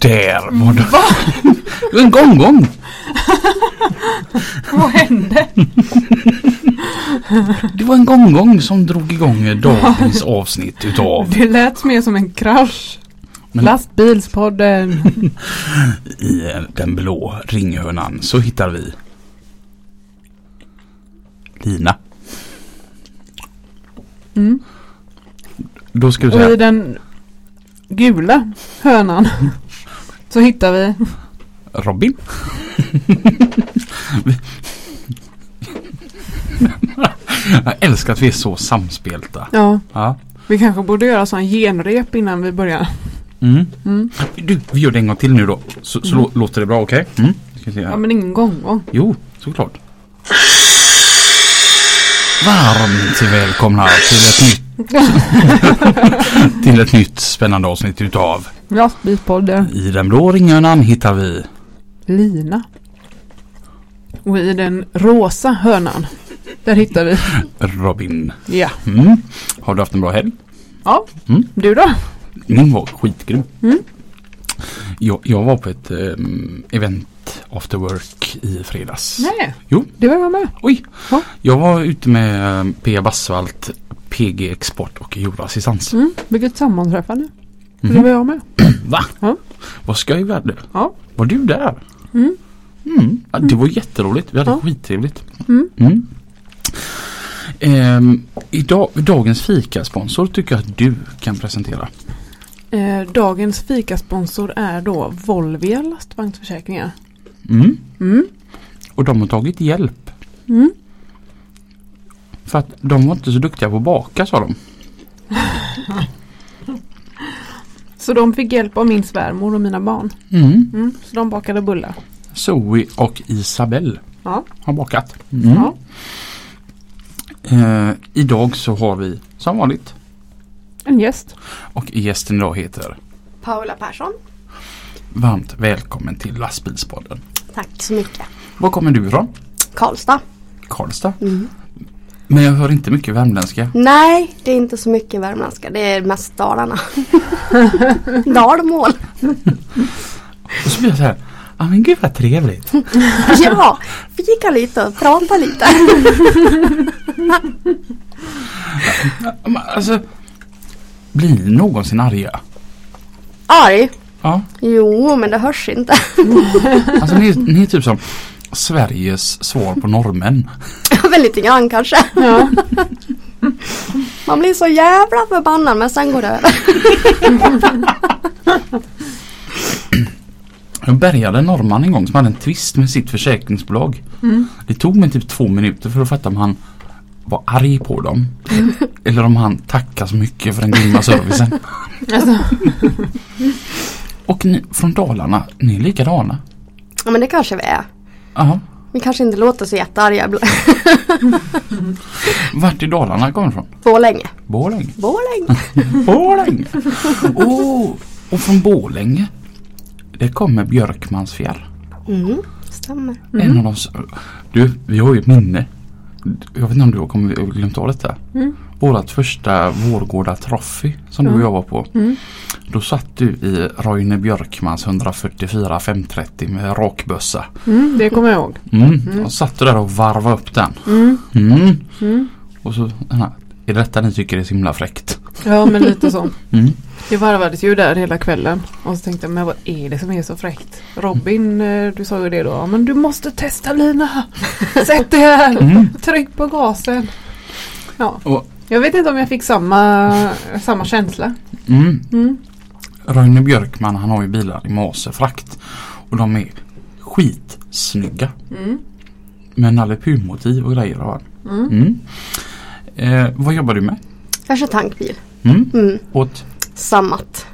Där var det... Va? En gonggong! Vad hände? Det var en gonggong som drog igång dagens avsnitt utav Det lät mer som en krasch. Men- Lastbilspodden. I den blå ringhörnan så hittar vi Lina. Mm. Då ska du Och i säga den gula hönan så hittar vi Robin. Jag älskar att vi är så samspelta. Ja, Ja. vi kanske borde göra sån genrep innan vi börjar. Mm. Mm. Du, vi gör det en gång till nu då. Så, så lå- låter det bra, okej? Mm. Se här. Ja men ingen gång. Jo, såklart. Varmt välkomna till ett nytt till ett nytt spännande avsnitt utav Lastbilspodden. I den blå ringhörnan hittar vi Lina. Och i den rosa hörnan där hittar vi Robin. Ja. Mm. Har du haft en bra helg? Ja. Mm. Du då? Min var skitgrym. Mm. Jag, jag var på ett ehm, event after work i fredags. Nej. Jo. Det var jag med. Oj! Ja. Jag var ute med eh, P. Bassvalt, PG Export och jordassistans. Mm. Vilket sammanträffande. Mhm. Det var jag med. Va? Ja. Vad skoj var det? Ja. Var du där? Mm. Mm. Ja, det var jätteroligt. Vi hade Ja. skittrevligt. Mm. Mm. Ehm, idag, dagens fikasponsor tycker jag att du kan presentera. Eh, dagens fikasponsor är då Volvia lastvagnsförsäkringar. Mm. Mm. Och de har tagit hjälp. Mm. För att de var inte så duktiga på att baka sa de. Så de fick hjälp av min svärmor och mina barn. Mm. Mm. Så de bakade bullar. Zoe och Isabelle Ja. har bakat. Mm. ja. Eh, idag så har vi som vanligt En gäst. och gästen idag heter Paula Persson. Varmt välkommen till lastbilspodden. Tack så mycket. Var kommer du ifrån? Karlstad. Karlstad. Mm. Men jag hör inte mycket värmländska. Nej, det är inte så mycket värmländska. Det är mest Dalarna. Dalmål. Och så blir jag så här. Ja men gud vad trevligt. Ja, fika lite och prata lite. Alltså, blir ni någonsin arga? Arg? Ja. Jo, men det hörs inte. Alltså ni, ni är typ som Sveriges svar på norrmän. Väl lite grann kanske. Ja. Man blir så jävla förbannad men sen går det över. Jag bärgade en norrman en gång som hade en tvist med sitt försäkringsbolag. Mm. Det tog mig typ två minuter för att fatta om han var arg på dem. Eller om han tackar så mycket för den grymma servicen. Alltså, Och ni från Dalarna, ni är likadana. Ja, men det kanske vi är. Ja. Vi kanske inte låter så jättearga ibland. Vart i Dalarna kommer du ifrån? Borlänge. Borlänge. Borlänge. Borlänge. Oh, och från Borlänge. Det kommer Björkmansfjärr. Mm, stämmer. En av de... Du, vi har ju ett minne. Jag vet inte om du har glömt av detta. Mm. Vårat första Vårgårda Trophy som du och jag var på. Mm. Då satt du i Roine Björkmans 144 530 med rakbössa. mm, det kommer jag ihåg. Mm. Och satt du där och varvade upp den. Mm. Mm. Mm. Och så, är det detta ni tycker är så himla fräckt? Ja men lite så. Mm. Det varvades ju där hela kvällen. Och så tänkte jag, men vad är det som är så fräckt? Robin, eh, du sa ju det då. "Ja, Men du måste testa Lina. Sätt dig här. Mm. Tryck på gasen. Ja. Och- Jag vet inte om jag fick samma, samma känsla. Mm. Mm. Roine Björkman han har ju bilar i Mase frakt. Och de är skitsnygga. Mm. Med Nalle Puh-motiv och grejer har. Mm. Mm. Eh, vad jobbar du med? Jag kör tankbil. Mm. Mm. Åt, Sammat.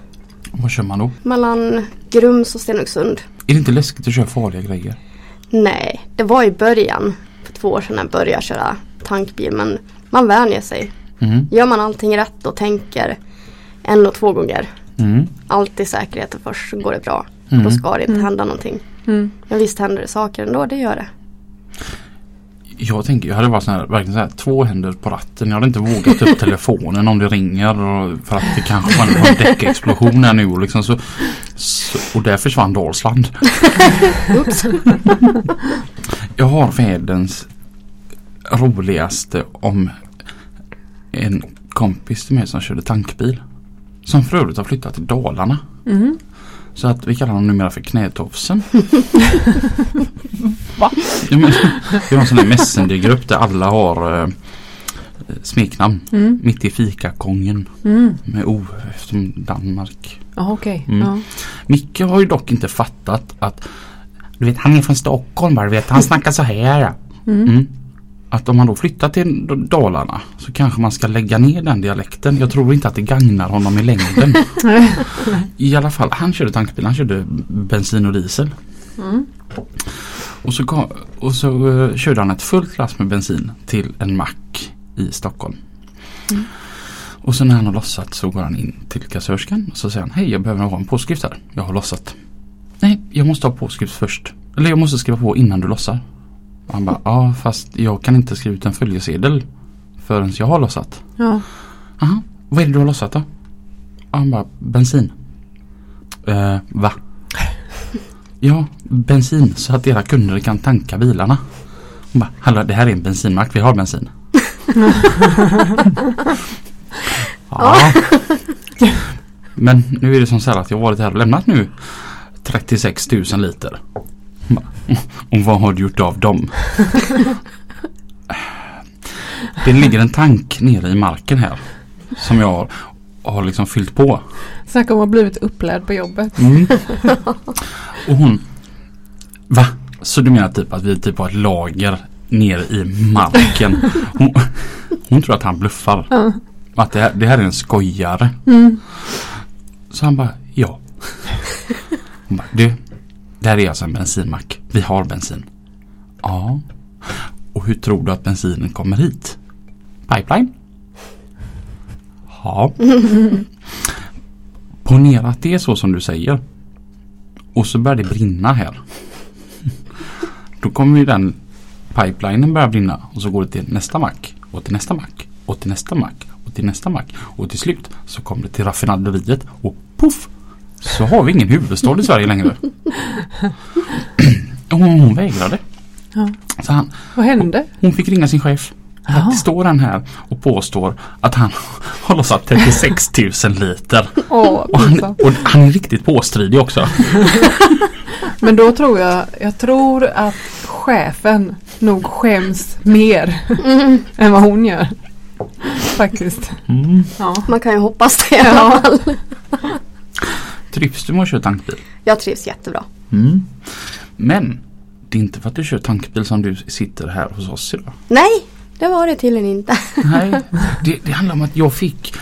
vad kör man då? Mellan Grums och Stenungsund. Är det inte läskigt att köra farliga grejer? Nej, det var i början. För två år sedan när jag började köra tankbil. Men man vänjer sig. Mm. Gör man allting rätt och tänker en och två gånger. Mm. Alltid säkerheten först så går det bra. Mm. Då ska det inte Mm. hända någonting. Mm. Men visst händer det saker ändå, det gör det. Jag tänker, jag hade varit här, verkligen så här, två händer på ratten. Jag hade inte vågat ta upp telefonen om det ringer. Och för att det kanske var en däckexplosion här nu. och Liksom, så, så, och där försvann Dalsland. Jag har världens roligaste om en kompis till mig som körde tankbil. Som för övrigt har flyttat till Dalarna. Mm. Så att vi kallar honom numera för Knätofsen. Va? Ja, men, vi har en sån här messengergrupp där alla har eh, smeknamn. Mm. Mitt i fikagången Mm. med O eftersom Danmark. Okej. Mm. Ja. Micke har ju dock inte fattat att du vet, han är från Stockholm bara, du vet, han snackar så här. Mm. Att om man då flyttar till Dalarna så kanske man ska lägga ner den dialekten. Jag tror inte att det gagnar honom i längden. I alla fall, han körde tankbil, han körde bensin och diesel. Mm. Och så, kom, och så eh, körde han ett fullt lass med bensin till en mack i Stockholm. Mm. Och så när han har lossat så går han in till kassörskan och så säger han Hej jag behöver ha en påskrift här. Jag har lossat. Nej, jag måste ha påskrift först. Eller jag måste skriva på innan du lossar. Och han bara, ja fast jag kan inte skriva ut en följesedel förrän jag har lossat. Ja. Aha, vad är det du har lossat då? Och han bara, bensin. Eh, va? Ja, bensin så att era kunder kan tanka bilarna. Hon bara, hallå det här är en bensinmack, vi har bensin. ja. Men nu är det som så här att jag har varit här och lämnat nu 36 000 liter. Och vad har du gjort av dem? Det ligger en tank nere i marken här. Som jag har, har liksom fyllt på. Snacka om att ha blivit upplärd på jobbet. Mm. Och hon Va? Så du menar typ att vi typ har ett lager nere i marken? Hon, hon tror att han bluffar. Ja. Att det här, det här är en skojare. Mm. Så han bara ja. Hon bara, du. Det här är alltså en bensinmack. Vi har bensin. Ja. Och hur tror du att bensinen kommer hit? Pipeline? Ja. Ponera att det är så som du säger. Och så börjar det brinna här. Då kommer ju den pipelinen börja brinna och så går det till nästa mack och till nästa mack och till nästa mack och till nästa mack och till slut så kommer det till raffinaderiet och poff så har vi ingen huvudstad i Sverige längre. Och hon, hon vägrade. Ja. Så han, Vad hände? hon fick ringa sin chef. Ja. Det står han här och påstår att han har lossat 36 000 liter. Åh, Och han, och han är riktigt påstridig också. Men då tror jag, jag tror att chefen nog skäms mer Mm. än vad hon gör. Faktiskt. Mm. Ja. Man kan ju hoppas det i alla fall. Trivs du med att köra tankbil? Jag trivs jättebra. Mm. Men det är inte för att du kör tankbil som du sitter här hos oss idag. Nej, det var det tydligen inte. Nej, det, det handlar om att jag fick,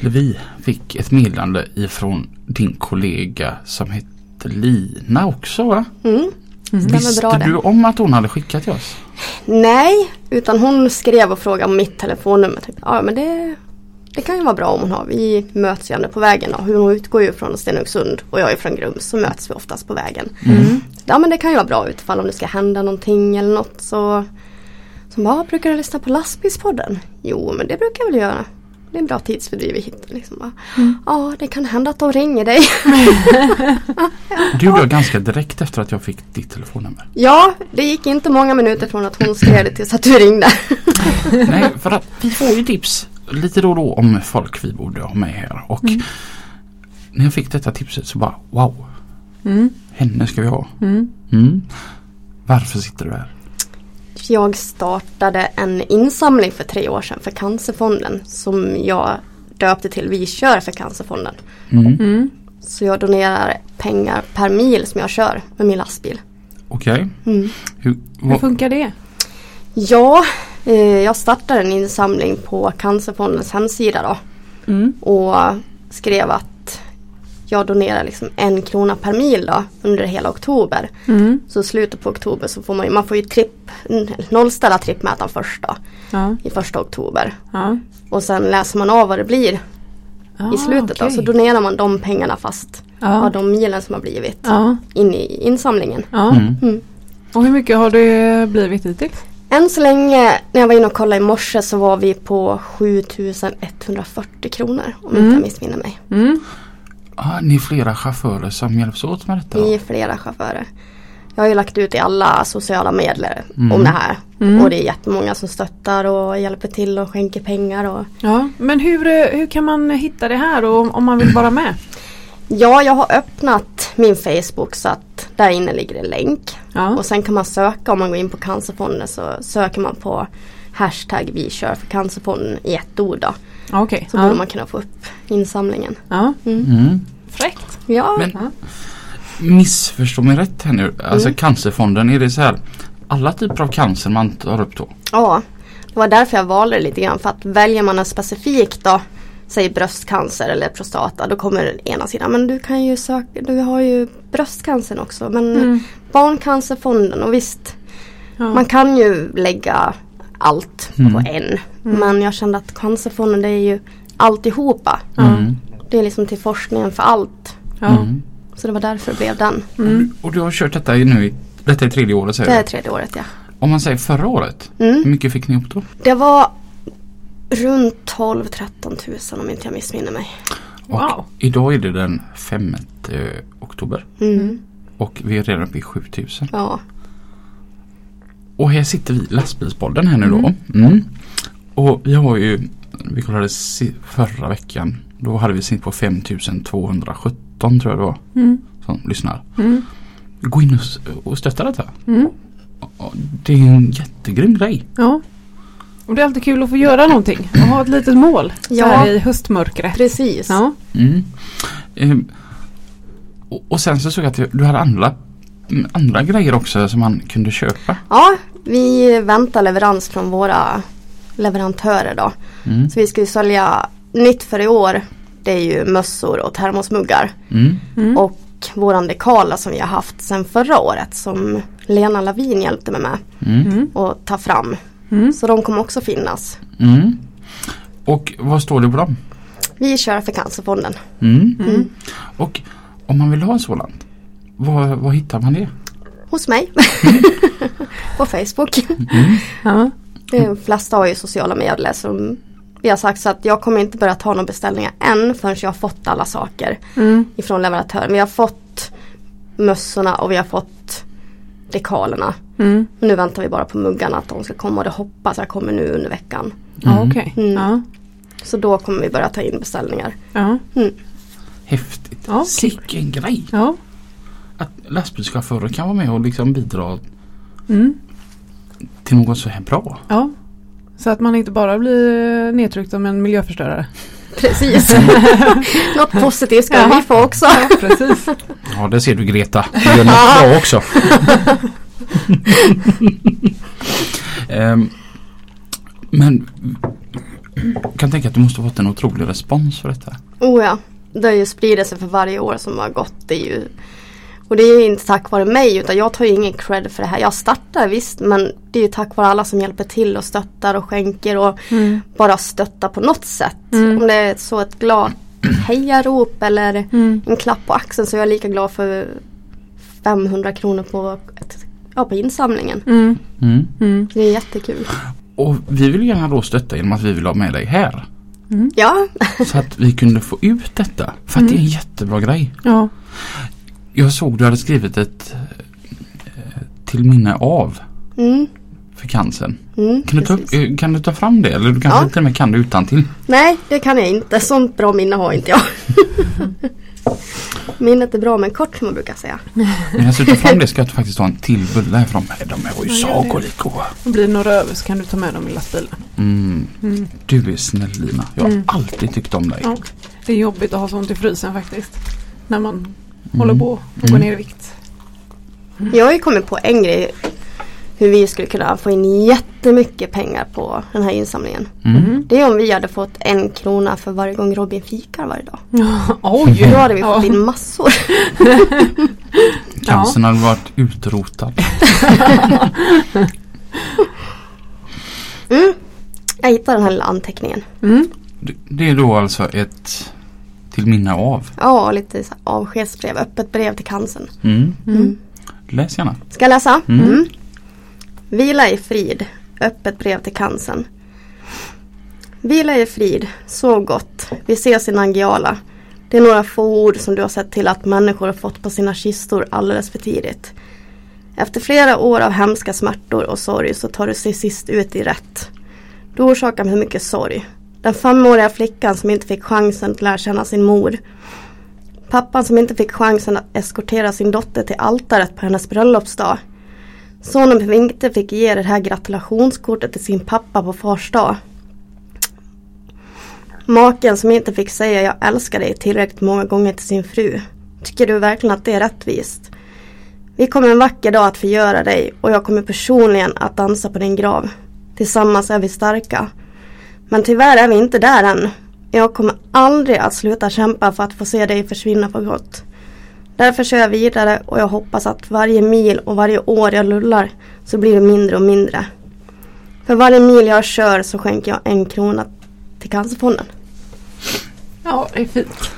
eller vi fick ett meddelande ifrån din kollega som hette Lina också va? Mm. Mm. Visste du om att hon hade skickat till oss? Nej, utan hon skrev och frågade om mitt telefonnummer. Typ, ja men det, det kan ju vara bra om hon har. Vi möts ju ändå på vägen. Och hon utgår ju från Stenungsund och jag är från Grums. Så möts vi oftast på vägen. Mm. Ja men det kan ju vara bra utifall om det ska hända någonting eller något. Så, så bara, brukar du lyssna på lastbilspodden? Jo men det brukar jag väl göra. Det är en bra tidsfördriv i hitten. Liksom. bara, Ja det kan hända att de ringer dig. Det gjorde jag ganska direkt efter att jag fick ditt telefonnummer. ja det gick inte många minuter från att hon skrev det tills att du ringde. Nej, för att vi får ju tips lite då och då om folk vi borde ha med här. Och när jag fick detta tipset så bara wow, Mm. henne ska vi ha. Mm. Mm. Varför sitter du här? Jag startade en insamling för tre år sedan för Cancerfonden som jag döpte till Vi kör för Cancerfonden. Mm. Mm. Så jag donerar pengar per mil som jag kör med min lastbil. Okej. Mm. Hur, Hur funkar det? Ja, jag startade en insamling på Cancerfondens hemsida då. Mm. Och skrev att jag donerar liksom en krona per mil då under hela oktober. Mm. Så slutet på oktober så får man ju, man får ju tripp, nollställa trippmätaren först då. Ja. I första oktober. Ja. Och sen läser man av vad det blir Ah, i slutet då. okej. Så donerar man de pengarna fast Ja. av de milen som har blivit Ja. in i insamlingen. Ja. mm. Mm. Och hur mycket har det blivit hittills? Än så länge när jag var inne och kollade i morse så var vi på 7140 kronor om Mm. inte jag missminner mig. Mm. ah, ni är flera chaufförer som hjälps åt med detta? Vi är flera chaufförer. Jag har ju lagt ut i alla sociala medier Mm. om det här. Mm. Och det är jättemånga som stöttar och hjälper till och skänker pengar. Och... Ja, men hur, eh, hur kan man hitta det här och om man vill vara med? Ja, jag har öppnat min Facebook så att där inne ligger en länk. Ja. Och sen kan man söka om man går in på Cancerfonden så söker man på hashtag vi kör för Cancerfonden i ett ord då. Okej. Så Ja. borde man kunna få upp insamlingen. Ja. Mm. Fräckt. Ja, Men missförstå mig rätt här nu. Alltså Mm. Cancerfonden, är det så här alla typer av cancer man tar upp då? ja, det var därför jag valde det lite grann. För att väljer man en specifik då, säg bröstcancer eller prostata, då kommer den ena sidan, men du kan ju söka, du har ju bröstcancern också. Men Mm. Barncancerfonden och visst, Ja. man kan ju lägga allt Mm. på en. Men jag kände att Cancerfonden det är ju alltihopa. Mm. Det är liksom till forskningen för allt. Ja. Mm. Så det var därför det blev den. Mm. Och du har kört detta nu i, detta är tredje året säger Det är du? tredje året ja. Om man säger förra året, Mm. hur mycket fick ni ihop då? Det var runt 12-13 tusen om inte jag missminner mig. Och Wow. idag är det den 5 oktober Mm. och vi är redan uppe i 7000. Ja. Och här sitter vi i lastbilspodden här nu då. Mm. Och vi har ju, vi kollade förra veckan, då hade vi snitt på 5217 tror jag det var Mm. som lyssnar. Mm. Gå in och, och stötta detta. Mm. Det är en jättegrym grej. Ja. Och det är alltid kul att få göra någonting och ha ett litet mål så Ja. här i höstmörkret. Precis. Ja. Mm. Ehm, och, och sen så såg jag att du hade andra, mm, andra grejer också som man kunde köpa. Ja, vi väntar leverans från våra leverantörer då. Mm. Så vi ska ju sälja nytt för i år. Det är ju mössor och termosmuggar. Mm. Mm. Och våran dekala som vi har haft sedan förra året som Lena Lavin hjälpte mig med Mm. Mm. att ta fram. Mm. Så de kommer också finnas. Mm. Och vad står det på dem? Vi kör för Cancerfonden. Mm. Mm. Och om man vill ha en sådant, var, var hittar man det? Hos mig. på Facebook. Mm. Ja. De flesta har ju sociala medier som vi har sagt så att jag kommer inte börja ta några beställningar än förrän jag har fått alla saker Mm. ifrån leverantören. Vi har fått mössorna och vi har fått dekalerna. Mm. Nu väntar vi bara på muggarna att de ska komma och det hoppas jag kommer nu under veckan. Ja, okej. Mm. Ja. Så då kommer vi börja ta in beställningar. Ja. Häftigt. Ja. Sicken grej. Ja. Att lastbilschaufförer kan vara med och liksom bidra Mm. till något så här bra. ja. Så att man inte bara blir nedtryckt som en miljöförstörare. Precis. Något positivt ska Ja. vi få också. Ja, precis. Ja, det ser du Greta. Du gör något bra också. Ehm, men jag kan tänka att du måste ha fått en otrolig respons för detta. Oh ja. Det har ju spridit sig för varje år som har gått. Det är ju, och det är ju inte tack vare mig utan jag tar ju ingen cred för det här. Jag startar visst men det är ju tack vare alla som hjälper till och stöttar och skänker och Mm. bara stöttar på något sätt. Mm. Om det är så ett glad hejarop eller Mm. en klapp på axeln så är jag lika glad för 500 kronor på, ett, ja, på insamlingen. Mm. Mm. Mm. Det är jättekul. Och vi vill gärna då stötta genom att vi vill ha med dig här. Ja, Så att vi kunde få ut detta. För att det är en jättebra grej. Ja. Jag såg du hade skrivit ett eh, till minne av mm, för cancern. mm, Kan du, ta, precis. eh, kan du ta fram det? Eller du kanske Ja. till och med kan det utan till. Nej, det kan jag inte. Sånt bra minne har inte jag. Minnet är bra men kort som man brukar säga. Men jag ska ta fram det ska jag faktiskt ta en till bulle härifrån. De var ju sagolikt goda. Blir det några över så kan du ta med dem i lastbilen. Mm. Mm. Du är snäll Lina. Jag har Mm. alltid tyckt om dig. Ja. Det är jobbigt att ha sånt i frysen faktiskt. När man. Håller på att gå Mm. ner i vikt. Jag har ju kommit på en grej hur vi skulle kunna få in jättemycket pengar på den här insamlingen. Mm. Det är om vi hade fått en krona för varje gång Robin fikar varje dag. Oj! Då hade vi Ja. fått in massor. Cancern hade varit utrotad. Mm. Jag hittade den här lilla anteckningen. Mm. Det- Det är då alltså ett till minne av. Ja, lite så avskedsbrev, öppet brev till cancern. Mm. Mm. Läs gärna. Ska jag läsa? Mm. Mm. Vila i frid. Öppet brev till cancern. Vila i frid. Sov gott. Vi ses i Nangijala. Det är några få ord som du har sett till att människor har fått på sina kistor alldeles för tidigt. Efter flera år av hemska smärtor och sorg så tar du sig sist ut i rätt. Du orsakar mig mycket sorg. Den femåriga flickan som inte fick chansen att lära känna sin mor. Pappan som inte fick chansen att eskortera sin dotter till altaret på hennes bröllopsdag. Sonen som inte fick ge det här gratulationskortet till sin pappa på fars dag. Maken som inte fick säga jag älskar dig tillräckligt många gånger till sin fru. Tycker du verkligen att det är rättvist? Vi kommer en vacker dag att förgöra dig och jag kommer personligen att dansa på din grav. Tillsammans är vi starka. Men tyvärr är vi inte där än. Jag kommer aldrig att sluta kämpa för att få se dig försvinna för gott. Därför kör jag vidare och jag hoppas att varje mil och varje år jag lullar så blir det mindre och mindre. För varje mil jag kör så skänker jag en krona till Cancerfonden. Ja, det är fint.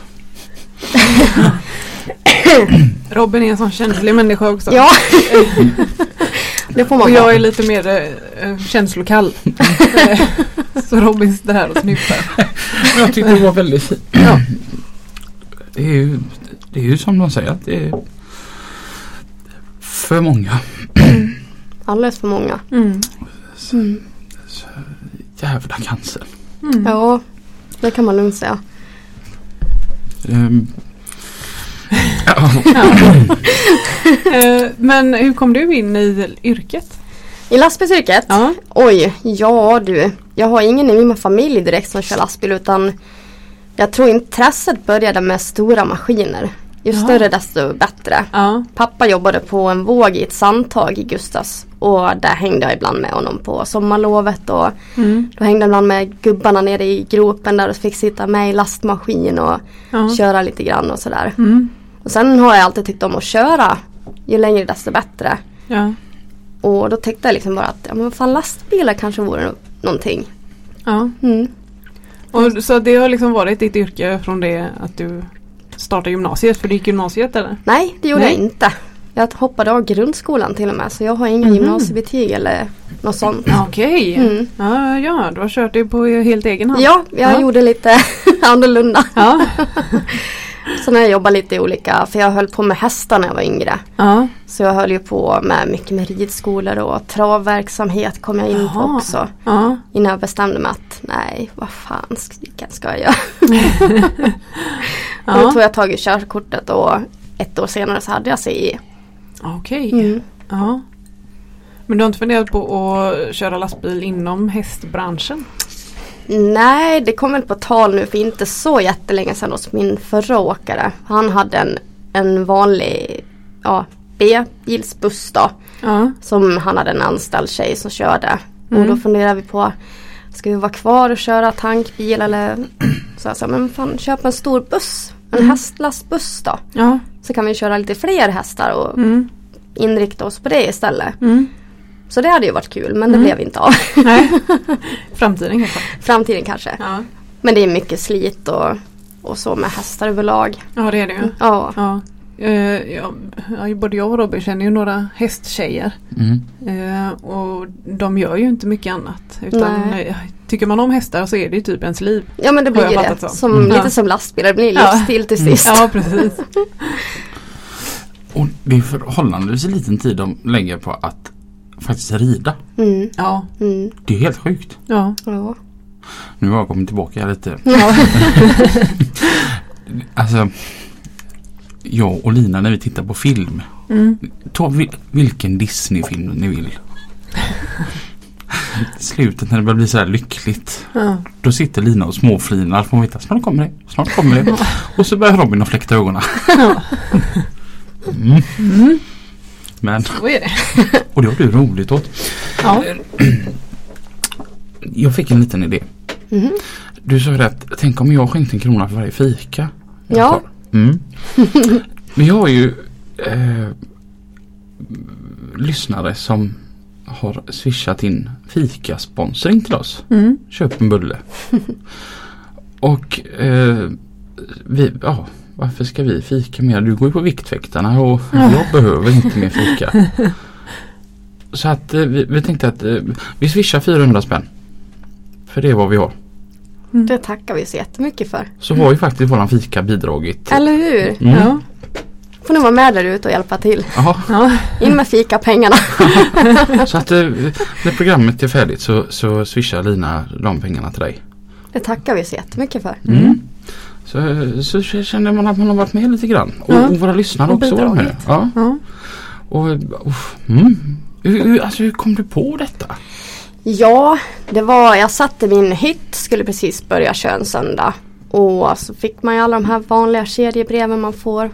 Robin är en sån känslig människa också. Ja, det får man Och jag är lite mer äh, känslokall. Eh, Så Robin sitter här och snyftar. Jag tyckte det var väldigt fint. Ja. Det är ju, det är ju som de säger att det är för många. Alldeles för många. Mm. Mm. Jävla cancer. Mm. Ja, det kan man lugnt säga. Um, Men hur kom du in i yrket? I lastbilsyrket? Ja. Oj, ja du. Jag har ingen i min familj direkt som kör lastbil utan jag tror intresset började med stora maskiner. Ju Ja. större desto bättre. Ja. Pappa jobbade på en våg i ett sandtag i Gustas och där hängde jag ibland med honom på sommarlovet och Mm. då hängde jag ibland med gubbarna nere i gropen där och fick sitta med i lastmaskin och Ja. köra lite grann och sådär. Mm. Och sen har jag alltid tyckt om att köra. Ju längre desto bättre. Ja. Och då tyckte jag liksom bara att ja, men fan, lastbilar kanske vore någonting. Ja. Mm. Och, så det har liksom varit ditt yrke från det att du startade gymnasiet? För du gick gymnasiet eller? Nej, det gjorde Nej. jag inte. Jag hoppade av grundskolan till och med så jag har inga Mhm. gymnasiebetyg eller något sånt. Okej. Mm. Ja, ja, du har kört det på helt egen hand. Ja, jag Ja. gjorde lite annorlunda. Ja. Så när jag jobbade lite i olika, för jag höll på med hästar när jag var yngre. ja. Så jag höll ju på med mycket med ridskolor och travverksamhet kom jag in på Jaha. också. Ja. Innan jag bestämde mig att nej, vad fan ska, ska jag göra? Och då Ja. tog jag tag i körkortet och ett år senare så hade jag CE. Okej. Mm. Ja. Men du har inte funderat på att köra lastbil inom hästbranschen? Nej, det kom väl på tal nu för inte så jättelänge sedan hos min förra åkare. Han hade en, en vanlig ja, B-bilsbuss då. Ja. Som han hade en anställd tjej som körde. Och Mm. då funderade vi på Ska vi vara kvar och köra tankbil eller Så jag sa, men fan köp en stor buss. En Mm. hästlastbuss då. Ja. Så kan vi köra lite fler hästar och Mm. inrikta oss på det istället. Mm. Så det hade ju varit kul men det Mm. blev inte av. Nej. Framtiden kanske. Framtiden kanske. Ja. Men det är mycket slit och, och så med hästar överlag. ja, det är det ju. Ja. Ja. Eh, ja, ja, både jag och Robin känner ju några hästtjejer. mm. Eh, och de gör ju inte mycket annat. Utan Nej. eh, tycker man om hästar så är det ju typ ens liv. Ja men det blir ju det. som. Som, Mm. Lite Ja. som lastbilar, det blir Ja. livsstil till Mm. sist. Ja, precis. Och det är förhållandevis liten tid de lägger på att faktiskt rida. Mm. Ja. Mm. Det är helt sjukt. Ja. Ja. Nu har jag kommit tillbaka lite. ja. Alltså jag och Lina när vi tittar på film. Mm. Ta vil- vilken Disney-film ni vill. Slutet när det börjar bli så här lyckligt. ja. Då sitter Lina och småflinar. Får man veta snart kommer det. Snart kommer det. Och så börjar Robin att fläkta ögonen. Ja. Mm. Mm. Men, Så är det. och det har du roligt åt. Ja. Jag fick en liten idé. Mhm. Du sa ju att tänk om jag skänkte en krona för varje fika. Ja. Mm. Vi har ju eh, lyssnare som har swishat in fikasponsring till oss. Mm. Köp en bulle. och eh, vi, ja, varför ska vi fika mer? Du går ju på Viktväktarna och jag behöver inte mer fika. Så att eh, vi, vi tänkte att eh, vi swishar 400 spänn. För det är vad vi har. Det tackar vi så jättemycket för. Så har ju faktiskt våran fika bidragit. Eller hur? Mm. Ja. Får ni vara med där ute och hjälpa till. Ja. In med fikapengarna. så att eh, när programmet är färdigt så, så swishar Lina de pengarna till dig. Det tackar vi så jättemycket för. Mm. Så, så känner man att man har varit med lite grann. Och, Ja. och våra lyssnare Och också var med. Ja. Ja. Och, uff, mm. hur, alltså, hur kom du på detta? Ja, det var, jag satt i min hytt, skulle precis börja köra en söndag. Och så fick man ju alla de här vanliga kedjebreven man får.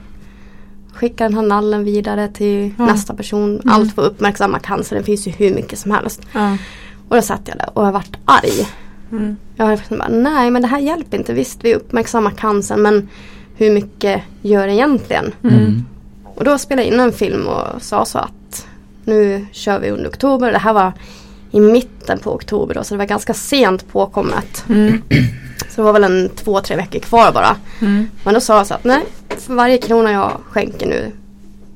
Skicka den här nallen vidare till Ja. nästa person. Allt för att uppmärksamma cancer, det finns ju hur mycket som helst. Ja. Och då satt jag där och jag vart arg. Mm. Jag liksom bara, nej men det här hjälper inte. Visst vi uppmärksammar cancern men hur mycket gör det egentligen? Mm. Och då spelade jag in en film och sa så att nu kör vi under oktober. Det här var i mitten på oktober då, så det var ganska sent påkommet. Mm. Så det var väl en två, tre veckor kvar bara. Mm. Men då sa jag så att nej, för varje krona jag skänker nu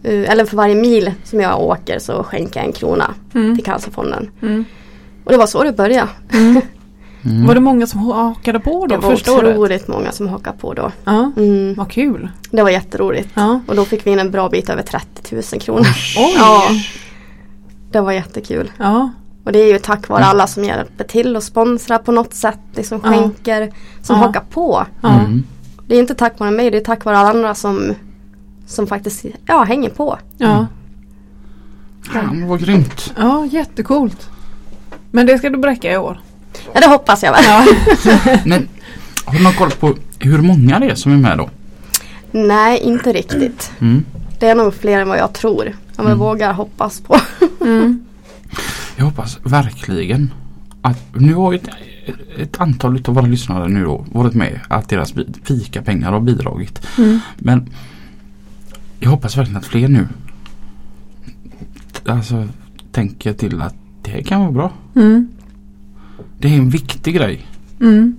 eh, eller för varje mil som jag åker så skänker jag en krona Mm. till Cancerfonden. Mm. Och det var så det började. Mm. Var det många som hakade på då Det var första året? otroligt många som hakade på då. Ja, Mm. vad kul. Det var jätteroligt. Ja. Och då fick vi in en bra bit över 30 000 kronor. Oj! Ja, det var jättekul. Ja. Och det är ju tack vare alla som hjälper till och sponsrar på något sätt. Liksom Ja. skänker, som Ja. hakar på. Ja. Mm. Det är inte tack vare mig, det är tack vare alla andra som, som faktiskt ja, hänger på. Ja. Fan vad grymt. ja, jättecoolt. Men det ska du bräcka i år? Ja, det hoppas jag väl. Ja. Men har du någon koll på hur många det är som är med då? Nej, inte riktigt. Mm. Det är nog fler än vad jag tror. Jag Mm. vågar hoppas på. Mm. Jag hoppas verkligen att nu har ett, ett antal av våra lyssnare nu då varit med att deras fikapengar har bidragit. Mm. Men jag hoppas verkligen att fler nu alltså tänker till att det här kan vara bra. Mm. Det är en viktig grej. Mm.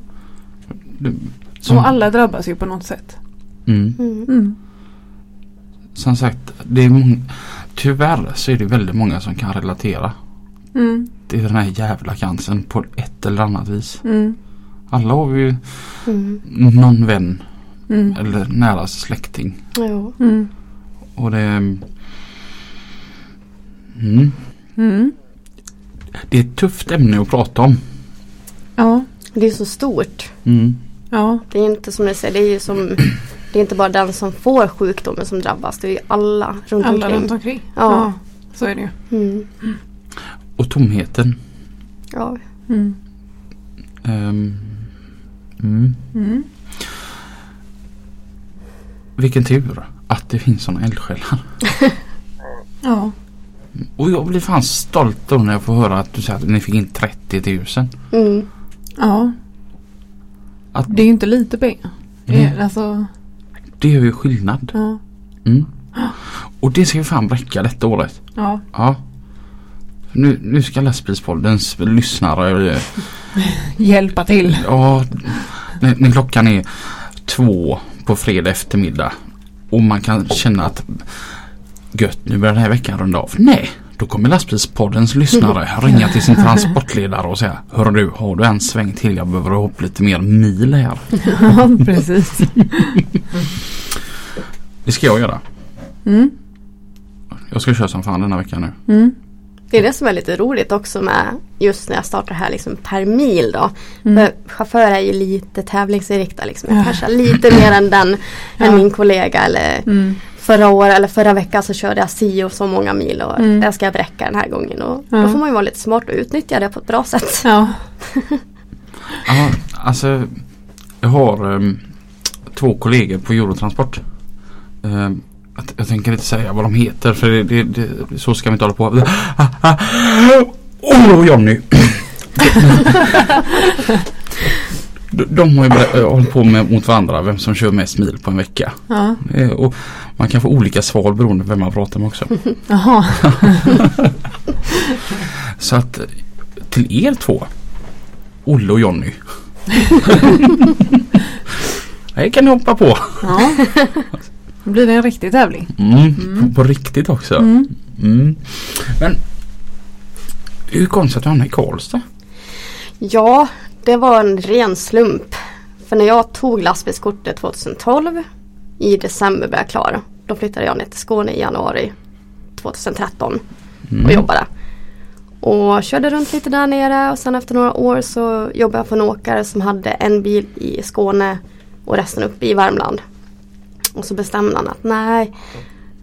Det- Som, Och alla drabbas ju på något sätt. mm, Mm. Mm. som sagt, det är många, tyvärr så är det väldigt många som kan relatera Mm. till den här jävla cancern på ett eller annat vis. Mm. Alla har vi ju Mm. någon vän Mm. eller nära släkting. Mm. Och det mm, Mm. Det är ett tufft ämne att prata om. Ja. Det är så stort. Mm. Ja. Det är inte som du säger, det är ju som Det är inte bara den som får sjukdomen som drabbas. Det är ju alla runt Alla omkring. runt omkring. Ja. Så är det ju. Mm. Och tomheten. Ja. Mm. Ehm, mm. Mm. Vilken tur att det finns sådana eldsjälar. Ja. Och jag blir fan stolt då när jag får höra att du säger att ni fick in 30 000. Ja. Att Det är ju inte lite pengar. Det är, Mm. alltså, det gör ju skillnad. ja. Mm. Och det ska ju fan räcka detta året. Ja. Ja. Nu, nu ska lastbilspoddens lyssnare eh, Hjälpa till. Ja, när, när klockan är två på fredag eftermiddag och man kan känna att gött nu börjar den här veckan runda av. Nej, då kommer lastbilspoddens lyssnare ringa till sin transportledare och säga Hör du, har du en sväng till? Jag behöver ha upp lite mer mil här. Ja, precis. Det ska jag göra. Mm. Jag ska köra som fan denna veckan nu. Mm. Det är det som är lite roligt också med just när jag startar här liksom per mil då. Mm. För chaufförer är ju lite tävlingsinriktade liksom. Ja. Kanske lite mer än den, Ja. än min kollega eller Mm. Förra året eller förra veckan så körde jag si och så många mil och Mm. det ska jag bräcka den här gången. Och Ja. Då får man ju vara lite smart och utnyttja det på ett bra sätt. Ja. Ja, alltså jag har ehm, två kollegor på Eurotransport. Um, att, jag tänker inte säga vad de heter för det, det, det, så ska vi inte hålla på. Åh oh, Jonny! De, har ju äh, hållit på med mot varandra vem som kör mest mil på en vecka. Ja. Eh, Och man kan få olika svar beroende på vem man pratar med också. Jaha. Så att till er två, Olle och Jonny. Det kan ni hoppa på. Ja. Då blir det en riktig tävling. Mm, På, på riktigt också. Mm. Mm. Men hur kom det sig att du hamnade i Karlstad? Ja, det var en ren slump. För när jag tog lastbilskortet 2012 i december blev jag klar. Då flyttade jag ner till Skåne i januari 2013 Mm. och jobbade. Och körde runt lite där nere och sen efter några år så jobbade jag för en åkare som hade en bil i Skåne och resten uppe i Värmland. Och så bestämde han att nej,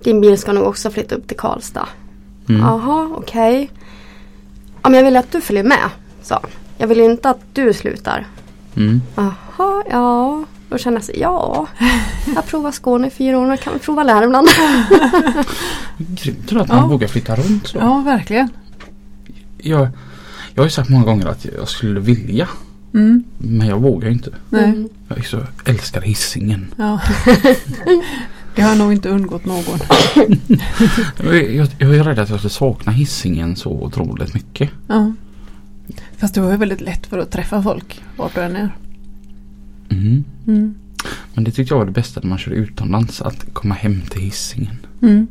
din bil ska nog också flytta upp till Karlstad. Mm. Jaha, okej. Ja, men jag vill att du följer med, sa. Jag vill inte att du slutar. Mm. Jaha, ja. Kände jag så, ja. Jag provar Skåne i fyra år, men kan vi prova Värmland? Grymt att Ja. man vågar flytta runt så. Ja, verkligen. Jag, jag har ju sagt många gånger att jag skulle vilja. Mm. Men jag vågar inte. Nej. Jag är så, älskar hissingen. Ja. Det har nog inte undgått någon. Jag, jag, jag är rädd att jag skulle sakna hissingen så otroligt mycket. Ja. Fast du har ju väldigt lätt för att träffa folk vart du än är. Mm. Mm. Men det tyckte jag var det bästa när man körde utomlands. Att komma hem till hissingen. Mm.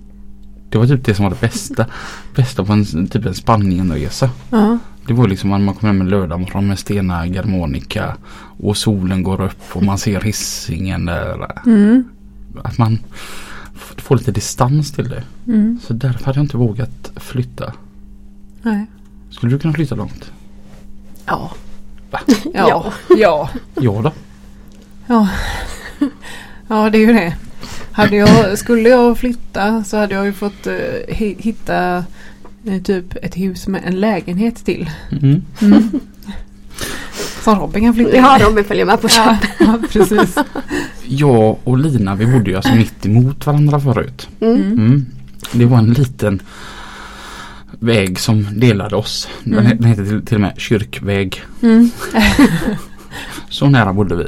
Det var typ det som var det bästa. bästa på en, typ en Spanienresa. Ja. Det var liksom när man kom hem en lördag morgon med Stena Garmonica. Och solen går upp och man ser hissingen där. Mm. Att man får lite distans till det. Mm. Så därför hade jag inte vågat flytta. Nej. Skulle du kunna flytta långt? Ja. Va? Ja. Ja. Ja då. Ja. Ja, det är ju det. Hade jag, skulle jag flytta så hade jag ju fått eh, hi- hitta eh, typ ett hus med en lägenhet till. Mm. Mm. Som Robin kan flytta Ja. Robin följer med på köp. ja, ja, precis. Jag och Lina vi bodde ju alltså mitt emot varandra förut. Mm. Mm. Mm. Det var en liten väg som delade oss. Den, Mm. den heter till, till och med Kyrkväg. Mm. Så nära bodde vi.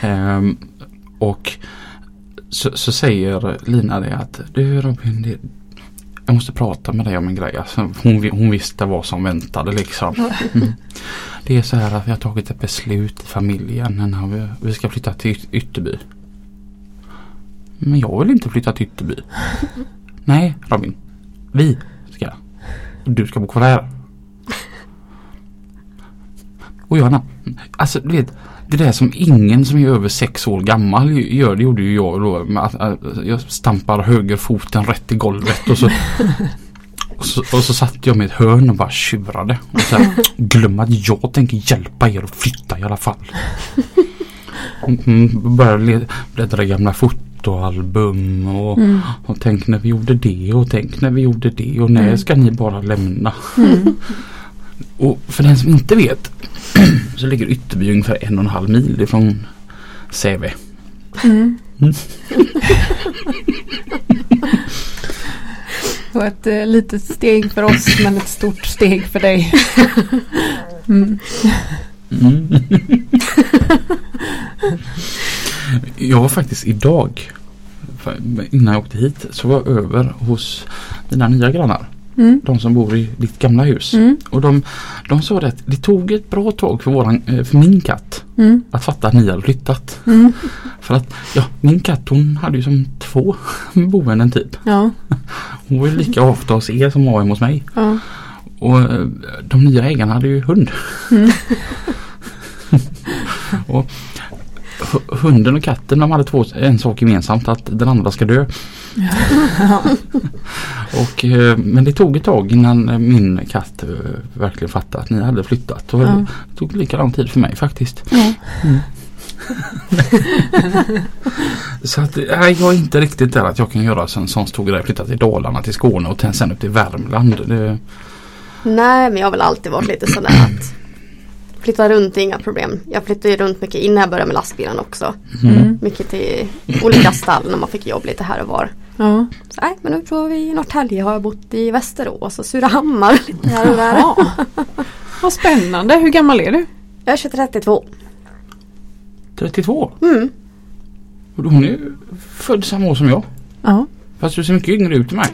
Ehm, och så, så säger Lina det att du Robin, det, jag måste prata med dig om en grej. Alltså, hon, hon visste vad som väntade liksom. Mm. Det är så här att vi har tagit ett beslut i familjen. När vi, vi ska flytta till Yt- Ytterby. Men jag vill inte flytta till Ytterby. Nej Robin. Vi ska. Du ska bo kvar här. Och Johanna. Alltså du vet. Det där som ingen som är över sex år gammal gör. Det gjorde ju jag då. Jag stampar högerfoten rätt i golvet. Och så, och så, och så satt jag med ett hörn och bara tjurade. Och så här, glöm att jag tänker hjälpa er att flytta i alla fall. Mm, började le- bläddra i gamla fotoalbum och, Mm. och tänk när vi gjorde det och tänk när vi gjorde det och när Mm. ska ni bara lämna. Mm. Och för den som inte vet så ligger Ytterby ungefär en och en halv mil ifrån Säve. Mm. Mm. Ett eh, litet steg för oss men ett stort steg för dig. Mm. Mm. jag var faktiskt idag innan jag åkte hit så var jag över hos dina nya grannar. Mm. De som bor i ditt gamla hus. Mm. Och de, de sa det att det tog ett bra tag för, våran, eh, för min katt Mm. att fatta att ni hade flyttat. Mm. För att ja, min katt hon hade ju som två boenden typ. Ja. Hon var ju lika ofta hos er som var hemma hos mig. Ja. Och eh, de nya ägarna hade ju hund. Mm. och hu- hunden och katten de hade två, en sak gemensamt att den andra ska dö. Ja. Och, eh, men det tog ett tag innan eh, min katt eh, verkligen fattade att ni hade flyttat. Och Ja. Det tog lika lång tid för mig faktiskt. Ja. Så att, nej, jag är inte riktigt där att jag kan göra en sån stor grej. Flytta till Dalarna, till Skåne och sen upp till Värmland. Det, Nej, men jag har väl alltid varit lite sådär att flytta runt är inga problem. Jag flyttade ju runt mycket innan jag började med lastbilen också. mm. Mm. Mycket till olika stall när man fick jobb lite här och var. Ja. Så, nej, men nu provar vi i Norrtälje. Har jag bott i Västerås och Surahammar. Lite här och där. Vad spännande. Hur gammal är du? Jag är 32. 32. Mm. Och Hon är ju född samma år som jag. Ja. Fast du ser mycket yngre ut än mig.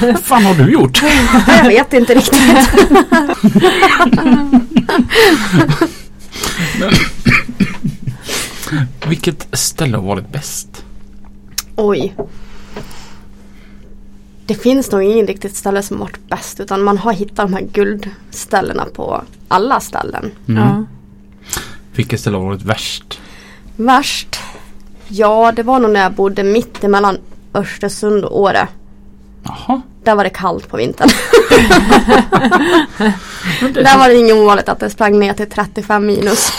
Vad fan har du gjort? Jag vet inte riktigt. Vilket ställe har varit bäst? Oj. Det finns nog ingen riktigt ställe som varit bäst utan man har hittat de här guldställena på alla ställen. Mm. Ja. Vilket ställe har varit värst? Värst? Ja, det var nog när jag bodde mitt emellan Östersund och Åre. Jaha. Där var det kallt på vintern. Där var det inget ovanligt att det sprang ner till 35 minus.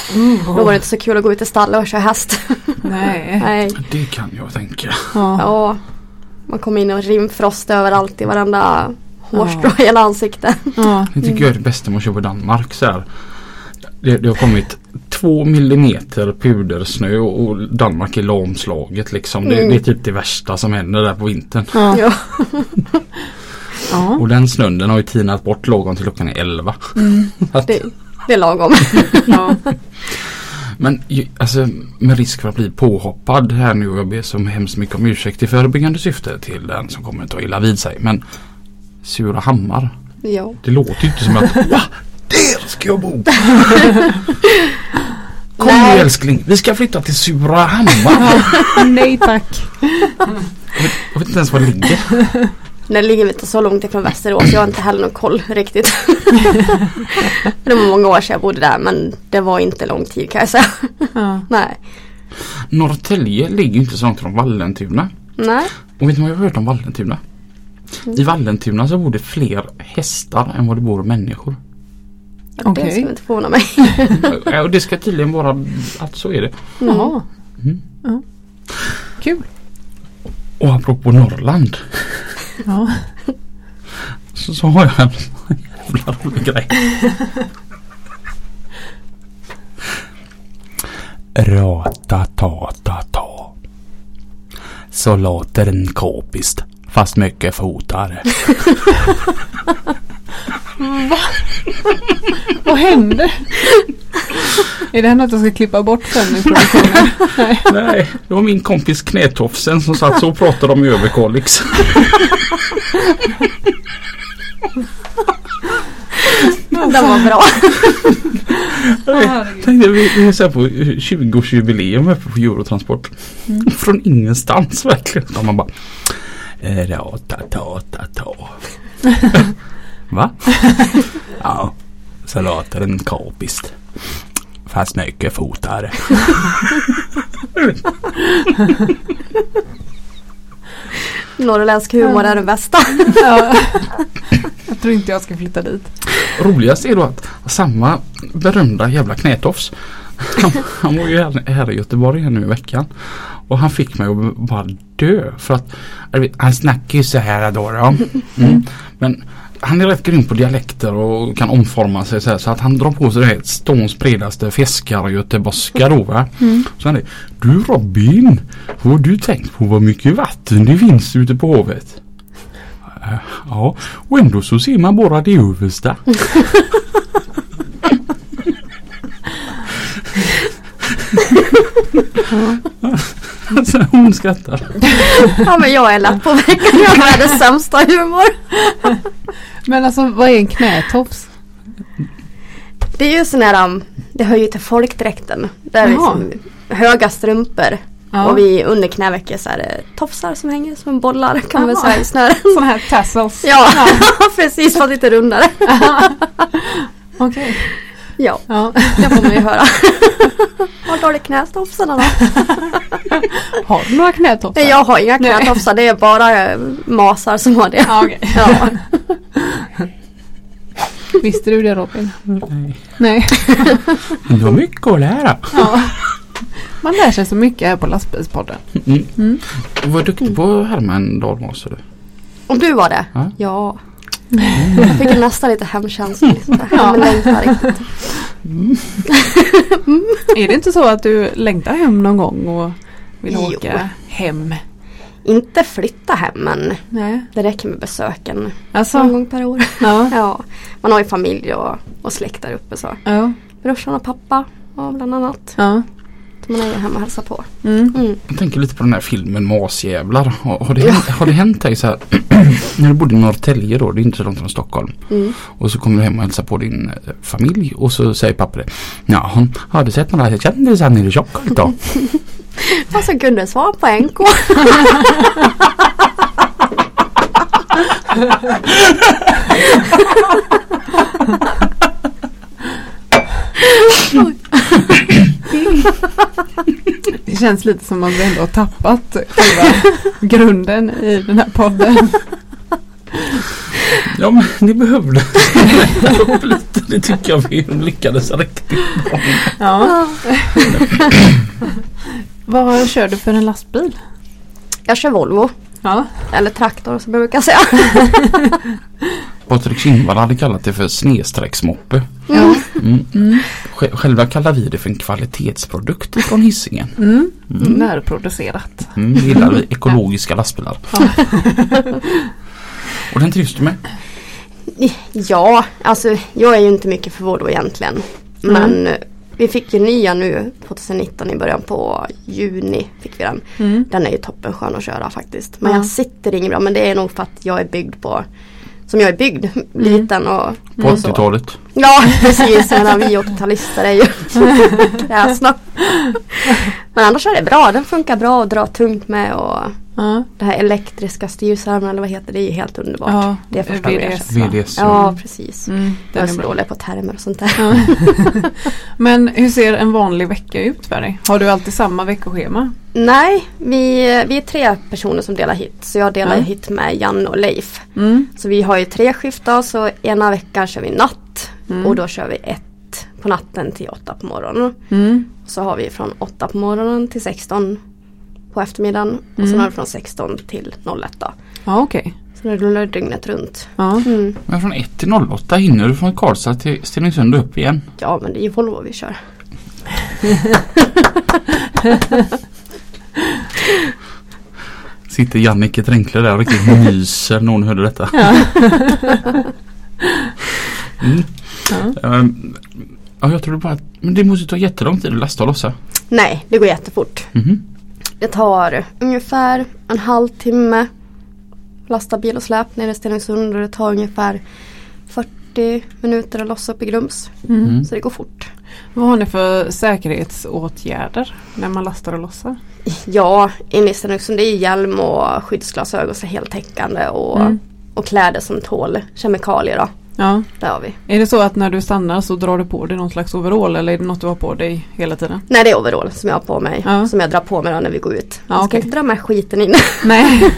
Då var det inte så kul att gå ut i stallet och köra häst. Nej. Nej. Det kan jag tänka. Ja. Ja. Man kom in och rimfrost överallt i varenda hårstrå i hela ansiktet. Ja. Det tycker jag är det bästa med att köpa i Danmark. Så här. Det, det har kommit två millimeter pudersnö och Danmark är lamslaget liksom. Det, Mm. det är typ det värsta som händer där på vintern. Ja. Och den snön den har ju tinat bort lagom till klockan är 11. Att, Det, det är lagom. Ja. Men alltså med risk för att bli påhoppad här nu och jag ber så hemskt mycket om ursäkt i förebyggande syfte till den som kommer att ta illa vid sig. Men Surahammar. Ja. Det låter ju inte som att? Där ska jag bo! Kom nu Nej. älskling, vi ska flytta till Surahammar. Nej tack. Jag vet inte ens var det ligger. Det ligger inte så långt ifrån Västerås. Jag har inte heller någon koll riktigt. det var många år sedan jag bodde där men det var inte lång tid kan jag säga. Ja. Nej. Norrtälje ligger inte så långt från Vallentuna. Nej. Och vet ni vad jag har hört om Vallentuna? I Vallentuna så bor det fler hästar än vad det bor människor. Det Okej. skulle inte förvåna mig. Ja, Och det ska tydligen vara att så är det. Jaha. Mm. Ja. Kul. Och apropå Norrland Ja. så, så har jag en jävla rolig grej. Rata ta ta ta. Så låter en kopist fast mycket fotare. Vad händer? Är det här något jag ska klippa bort sen i produktionen? Nej. Nej, det var min kompis Knätofsen som satt så och pratade om Överkalix. Den var bra. Tänkte vi, vi är så här på 20-årsjubileum uppe på Eurotransport. Från ingenstans verkligen. Och man bara eh, Rata ta ta ta. Va? ja, så låter en kopist. Fast mycket fotare. Norrländsk humor är den bästa. Ja. Jag tror inte jag ska flytta dit. Roligast är då att samma berömda jävla knätofs. Han, han var ju här, här i Göteborg här nu i veckan. Och han fick mig att bara dö. För att vet, han snackar ju så här då. då. Mm. Men han är rätt grym på dialekter och kan omforma sig så här. Så att han drar på sig det här ståns bredaste fiskar göteborgska då va. Så han är Du Robin. Har du tänkt på vad mycket vatten det finns ute på havet? "Eh, Ja, och ändå så ser man bara det översta. Så hon skrattar. Ja men jag är lätt på veckan. Jag har världens sämsta humor. Men alltså vad är en knätofs? Det är ju sån här, um, det hör ju till folkdräkten. Det är liksom höga strumpor. Ja. Och vid under knävecket så är det tofsar som hänger som bollar kan man säga i snören. Sådana här tassels? Ja, precis fast lite rundare. Okej. Ja, Ja. det får man ju höra. Vart har du knätofsarna då? Har du några knätofsar? Nej, jag har inga knätofsar. Det är bara eh, masar som har det. Ja, okej. Ja. Visste du det Robin? Nej. Nej. Det var mycket att lära. Ja. Man lär sig så mycket här på lastbilspodden. Mm. Mm. Var duktig på att härma en dalmas. du. Om du var det? Ja. Ja. Jag fick nästan lite hemkänsla. Liksom. Ja. Hemlängtan riktigt. Är det inte så att du längtar hem någon gång och vill Jo. åka hem? inte flytta hem men Nej. det räcker med besöken Alltså, någon gång per år. ja. Ja, man har ju familj och, och släkt där uppe så. Ja. Brorsan och pappa och bland annat. ja. Man är hemma och hälsar på. Mm. Mm. Jag tänker lite på den här filmen Masjävlar. Har, har, det, hänt, har det hänt dig så här när du bodde i Norrtälje då, det är inte så långt från Stockholm. Mm. Och så kommer du hem och hälsar på din eh, familj och så säger pappa det. Ja, hon hade sett några kändisar nere i Tjockholm då. Och så Gunde Svan på NK. Det känns lite som att vi ändå har tappat själva grunden i den här podden. Ja men ni behövde upp lite. Det tycker jag vi lyckades riktigt bra. Ja. Vad kör du för en lastbil? Jag kör Volvo. Ja. Eller traktor som jag brukar säga. Patrik Kindvall hade kallat det för snedstrecksmoppe. Ja. Mm. Mm. Sj- Själva kallar vi det för en kvalitetsprodukt från Hisingen. Mm. Mm. Närproducerat. Mm, det gillar vi ekologiska lastbilar. Ja. Och den trivs du med? Ja, alltså jag är ju inte mycket för Volvo egentligen. Men eh, vi fick ju nya nu 2019 i början på juni. fick vi den. Mm. Den är ju toppenskön att köra faktiskt. Men Ja. jag sitter inget bra. Men det är nog för att jag är byggd på som jag är byggd, liten och, På och så. 80-talet? Ja precis, menar, vi 80-talister är ju kräsna. Men annars är det bra, den funkar bra att dra tungt med och Ja. det här elektriska styrsarmen eller vad heter det, det är ju helt underbart. Ja, det är första VDS. VDS. Ja precis. Mm, Jag är så bra. dålig på termer och sånt där. Ja. Men hur ser en vanlig vecka ut för dig? Har du alltid samma veckoschema? Nej, vi, vi är tre personer som delar hit. Så jag delar Ja. hit med Janne och Leif. Mm. Så vi har ju tre skift då, så ena veckan kör vi natt. Mm. Och då kör vi ett på natten till åtta på morgonen. Mm. Så har vi från 8 på morgonen till 16 på eftermiddagen. Och Mm. sen har vi från 16 till 01 då. Ja okej. Så det rullar dygnet runt. Ja. Mm. Men från 1 till 08 hinner du från Karlstad till Stenungsund och upp igen. Ja men det är ju Volvo vi kör. Sitter Jannike Tränkle där och riktigt myser när hon hörde detta. Mm. Ja. Ehm, Ja, jag trodde bara att men det måste ta jättelång tid att lasta och lossa. Nej, det går jättefort. Mhm. Det tar ungefär en halvtimme lasta bil och släp ner i Stenungsund och det tar ungefär 40 minuter att lossa upp i Grums. Mm. Mm. Så det går fort. Vad har ni för säkerhetsåtgärder när man lastar och lossar? Ja, inne i Stenungsund det är hjälm och skyddsglasögon så heltäckande och, Mm. och kläder som tål kemikalier då. Ja. Det har vi. Är det så att när du stannar så drar du på dig någon slags overall eller är det något du har på dig hela tiden? Nej det är overall som jag har på mig. Ja. Som jag drar på mig då när vi går ut. Ja, jag ska okej. inte dra med skiten in. Nej.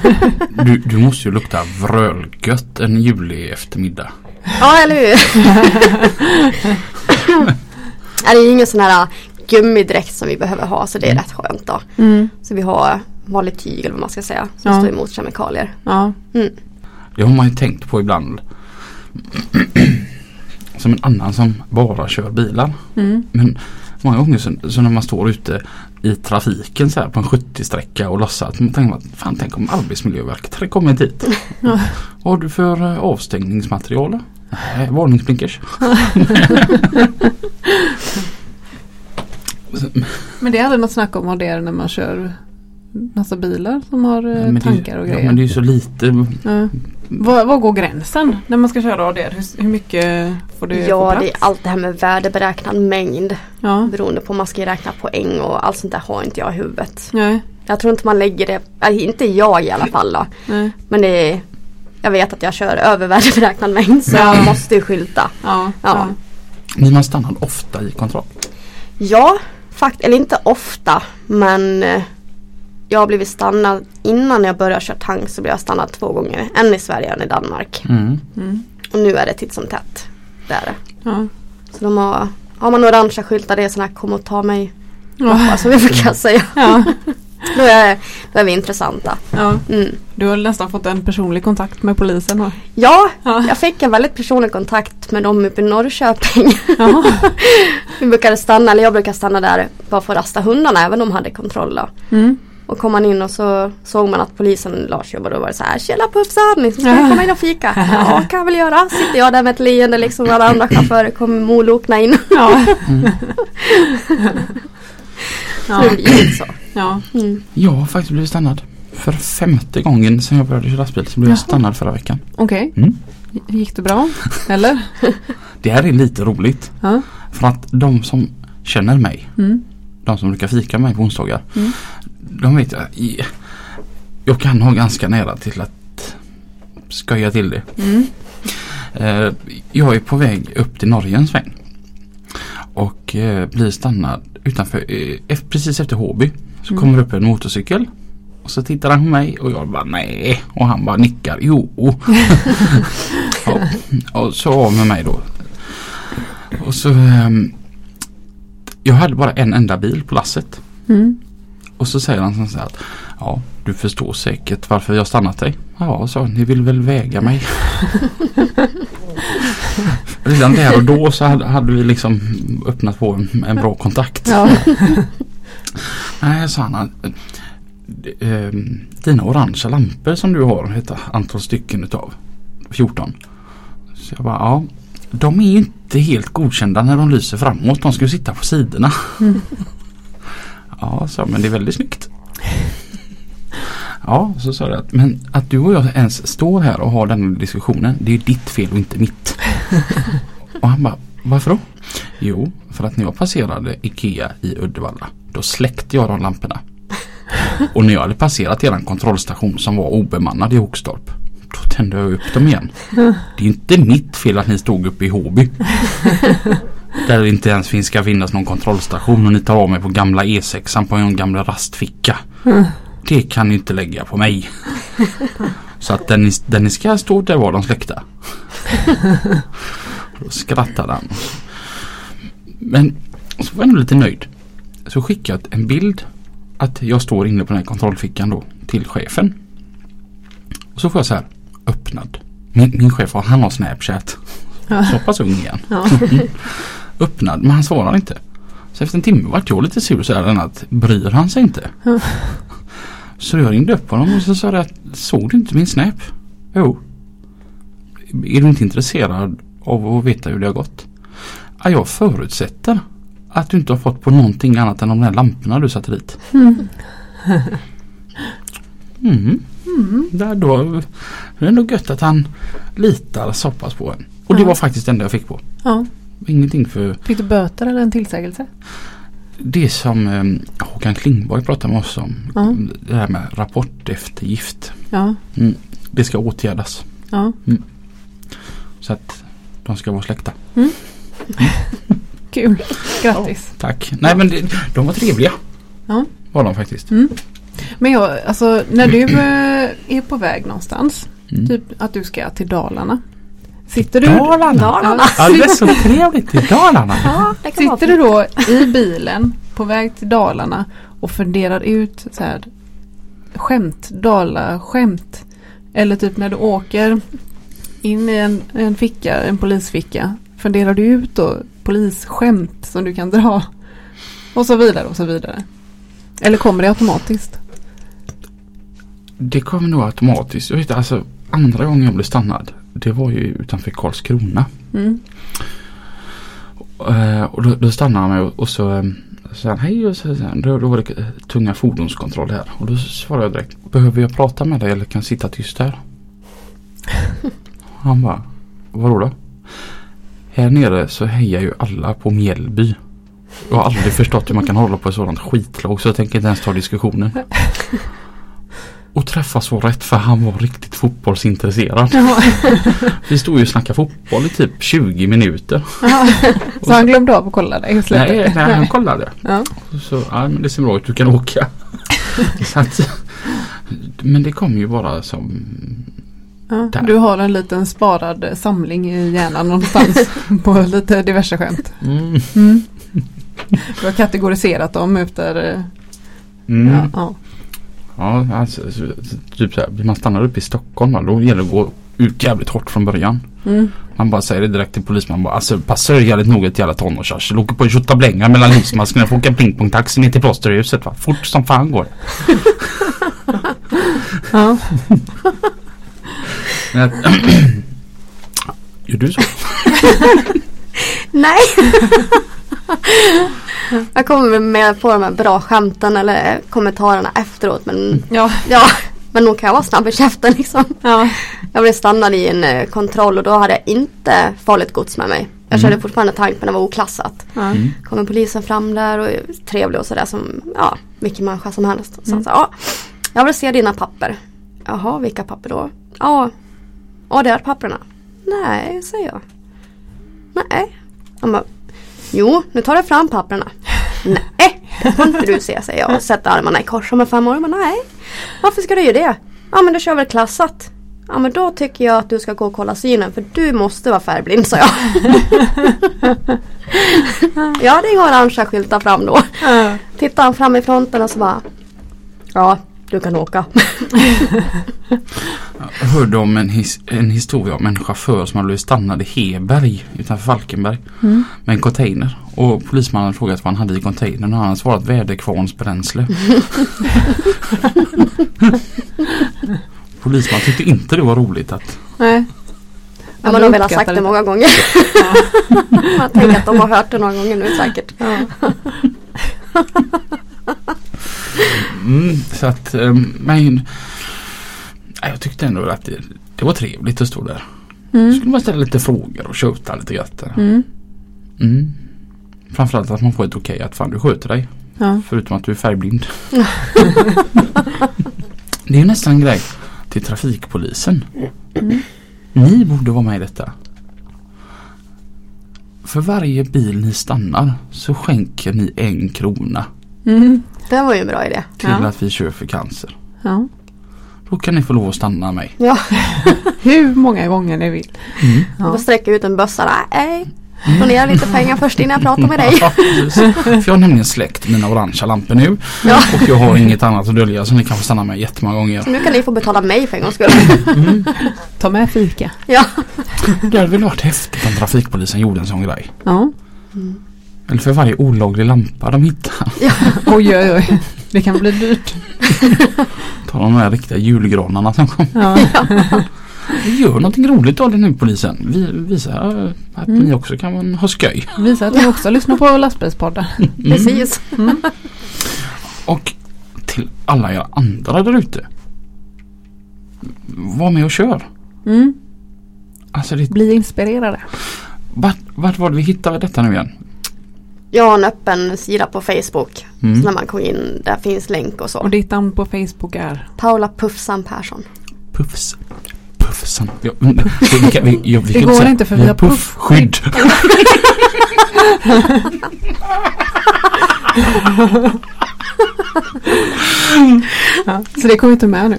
Du, du måste ju lukta vrölgött en julig eftermiddag. ja eller hur. Det är ju ingen sån här gummidräkt som vi behöver ha så det är Mm. rätt skönt då. Mm. Så vi har vanligt tyg eller vad man ska säga som Ja. står emot kemikalier. Ja. Mm. Det har man ju tänkt på ibland. Som en annan som bara kör bilar. Mm. Men många gånger så, så när man står ute i trafiken så här på en 70-sträcka och lossar. att Man tänker fan tänk om Arbetsmiljöverket hade kommit hit. Ja. Vad har du för eh, avstängningsmaterial? Nej, varningsblinkers. Men det är aldrig något snack om vad det är när man kör massa bilar som har eh, Ja, det- tankar och Ja, grejer. men det är ju så lite. Ja. Var, var går gränsen när man ska köra ADR? Hur, hur mycket får du få Ja plats? det är allt det här med värdeberäknad mängd. Ja. Beroende på om man ska räkna poäng och allt sånt där har inte jag i huvudet. Nej. Jag tror inte man lägger det, äh, inte jag i alla fall då. Nej. Men det är, jag vet att jag kör över värdeberäknad mängd så Ja. jag måste ju skylta. Ja. Ja. Blir man stannad ofta i kontroll? Ja, fakt eller inte ofta men eh, jag har blivit stannad innan jag började köra tank så blev jag stannad två gånger. En i Sverige och en i Danmark. Mm. Mm. Och nu är det titt som tätt. Det är det. Ja. Så de har, har man orangea skyltar det är sådana här kom och ta mig Ja. som vi brukar säga. Ja. Då är, då är vi intressanta. ja. Mm. Du har nästan fått en personlig kontakt med polisen. va? Ja, Ja. jag fick en väldigt personlig kontakt med dem uppe i Norrköping. Ja. vi brukade stanna, eller jag brukar stanna där bara för att rasta hundarna även om de hade kontroll då. Mm. Och kom man in och så såg man att polisen Lars jobbade och var det så här Tjena Puffsan, ska jag komma in och fika? Ja, kan jag väl göra. Sitter jag där med ett leende liksom. Alla andra chaufförer kommer molokna in. Ja. Så ja. det blir lite så. ja. Mm. Jag har faktiskt blivit stannad. För femte gången sedan jag började köra lastbil så blev jag stannad förra veckan. Okej. Mm. Gick det bra? Eller? Det här är lite roligt. Ja. För att de som känner mig, Mm. de som brukar fika med mig på onsdagar. Mm. De vet jag, jag kan ha ganska nära till att skoja till det. Mm. Eh, jag är på väg upp till Norge en sväng. Och eh, blir stannad utanför, eh, precis efter Håby. Så Mm. kommer det upp en motorcykel. Och så tittar han på mig och jag bara nej. Och han bara nickar jo. ja, och så av med mig då. Och så ehm, Jag hade bara en enda bil på lasset. Mm. Och så säger han så här att Ja du förstår säkert varför jag stannat dig. Ja så ni vill väl väga mig. Redan där och då så hade, hade vi liksom öppnat på en, en bra kontakt. Ja. Nej sa han. eh, eh, Dina orangea lampor som du har, ett antal stycken utav 14. Så jag bara ja. De är inte helt godkända när de lyser framåt. De ska ju sitta på sidorna. Mm. Ja, så, men det är väldigt snyggt. Ja, så sa jag att men att du och jag ens står här och har den diskussionen det är ditt fel och inte mitt. och han bara, varför då? Jo, för att när jag passerade Ikea i Uddevalla då släckte jag de lamporna. Och när jag hade passerat eran kontrollstation som var obemannad i Oxtorp då tände jag upp dem igen. Det är inte mitt fel att ni stod uppe i Håby. Där det inte ens finns ska finnas någon kontrollstation och ni tar av mig på gamla E6 på en gamla rastficka. Det kan ni inte lägga på mig. Så att den den ska stå där var de släckta. Då skrattade han. Men så var jag ändå lite nöjd. Så skickade jag en bild att jag står inne på den här kontrollfickan då till chefen. Och så får jag så här öppnad. Min, min chef har, han har Snapchat. Ja. Så pass ung igen. Ja. Öppnad men han svarar inte. Så efter en timme vart jag lite sur så här att bryr han sig inte. Så jag ringde upp honom och så sa jag att såg du inte min Snap? Jo. Är du inte intresserad av att veta hur det har gått? Ja, jag förutsätter att du inte har fått på någonting annat än de där lamporna du satte dit. Mm. Mm. Mm. Där då, det är ändå gött att han litar så pass på en. Och det var faktiskt det enda jag fick på. Ja. Ingenting för Fick du böter eller en tillsägelse? det som eh, Håkan Klingborg pratade med oss om. Ja. Det här med rapporteftergift. Ja. Det ska åtgärdas. Ja. Så att de ska vara släkta. Kul. Grattis. Tack. Nej men det, de var trevliga. Ja. Var de faktiskt. Men jag, alltså när du eh, är på väg någonstans. Mm. Typ att du ska till Dalarna. Sitter du, Dalarna? Dalarna. Ja det är så trevligt i Dalarna. Ja, sitter du då i bilen på väg till Dalarna och funderar ut så här skämt, Dala-skämt. Eller typ när du åker in i en, en ficka, en polisficka. Funderar du ut då polisskämt som du kan dra? Och så vidare och så vidare. Eller kommer det automatiskt? Det kom nog automatiskt. Jag vet alltså andra gången jag blev stannad. Det var ju utanför Karlskrona. Mm. Eh, och då, då stannade han mig och, och så eh, sa han hej och så, då, då var det tunga fordonskontroll här. Och då svarade jag direkt. Behöver jag prata med dig eller kan jag sitta tyst här? Han bara. Vadå då? Här nere så hejar ju alla på Mjällby. Jag har aldrig förstått hur man kan hålla på ett sådant skitlag så jag tänker inte ens ta diskussionen. Och träffa så rätt för han var riktigt fotbollsintresserad. Jaha. Vi stod ju och snackade fotboll i typ 20 minuter. Jaha. Så han glömde av att kolla dig? Nej, nej han kollade. Ja. Så, ja, men det ser bra ut, du kan åka. att, men det kom ju bara som Ja, du har en liten sparad samling i hjärnan någonstans på lite diverse skämt. mm, Mm. Du har kategoriserat dem efter... eh, mm. Ja, Ja. Ja. alltså, så, så, typ så här, man stannar uppe i Stockholm då gäller det att gå ut jävligt hårt från början. Mm. Man bara säger det direkt till polisen. Man bara alltså passa dig jävligt noga ett jävla tonårsarsel. Åker på en tjottablänga mellan livsmaskerna. Får åka pingpongtaxi ner till plåsterhuset va. Fort som fan går. Ja. Gör du så? Nej! jag kommer med på de här bra skämten eller kommentarerna efteråt men Ja. ja, men nog kan jag vara snabb i käften liksom. Ja. Jag blev stannad i en eh, kontroll och då hade jag inte farligt gods med mig. Jag körde fortfarande tank men det var oklassat. Mm. Kommer polisen fram där och trevlig och sådär som ja, vilken människa som helst. Så han sa, ja, jag vill se dina papper. Jaha, vilka papper då? Ja, ja det är papperna. Nej, säger jag. Nej. Han bara, jo, nu tar jag fram papperna. Nej, det får inte du se, säger jag och sätter armarna i kors som en femåring. Men nej, varför ska du göra det? Ja, men du kör väl klassat. Ja, men då tycker jag att du ska gå och kolla synen för du måste vara färgblind, sa jag. ja, det är orangea skyltar fram då. Ja. Tittar han fram i fronten och så bara Ja, du kan åka. Jag hörde om en, his en historia om en chaufför som hade blivit stannad i Heberg utanför Falkenberg. Mm. Med en container. Och polismannen frågat vad han hade i containern och han svarat väderkvarnsbränsle. Polisman tyckte inte det var roligt att Nej. Ja, man har velat sagt det många gånger. Man tänker att de har hört det några gånger nu säkert. Ja. Mm, så att, um, men jag tyckte ändå att det, det var trevligt att stå där. Mm. Skulle man ställa lite frågor och köta lite gött. Mm. Mm. Framförallt att man får ett okej att fan du sköter dig. Ja. Förutom att du är färgblind. det är nästan en grej till trafikpolisen. Ni borde vara med i detta. För varje bil ni stannar så skänker ni en krona Mm. Det var ju en bra idé. till Ja. att vi kör för cancer. Ja. Då kan ni få lov att stanna mig. Ja, Hur många gånger ni vill. då Ja. sträcker ut en bössa. Nej, donera lite pengar först innan jag pratar med dig. Ja. För jag har nämligen släckt mina orangea lampor nu. Ja. Och jag har inget annat att dölja så ni kan få stanna mig jättemånga gånger. Nu kan ni få betala mig för en gångs skull. Ta med fika. Ja, Det hade väl varit häftigt om trafikpolisen gjorde en sån grej. Ja. Eller för varje olaglig lampa de hittar. Oj oj oj. Det kan bli dyrt. Ta de här riktiga julgranarna som kom. Ja. Gör någonting roligt av det nu polisen. Vi, visa att Mm. ni också kan ha skoj. Visa att ni också lyssnar på lastbilspodden. precis. Och till alla er andra där ute. Var med och kör. Mm. Alltså det, Bli inspirerade. vart, vart var det vi hittade detta nu igen? Jag har en öppen sida på Facebook. Mm. Så när man kommer in, där finns länk och Och så. ditt namn på Facebook är? Paula Puffsan Persson. Puffs. Puffsan. Ja, vi kan, vi, ja, vi Det går säga- inte för vi har puffskydd. Ja. Så det kommer inte med nu.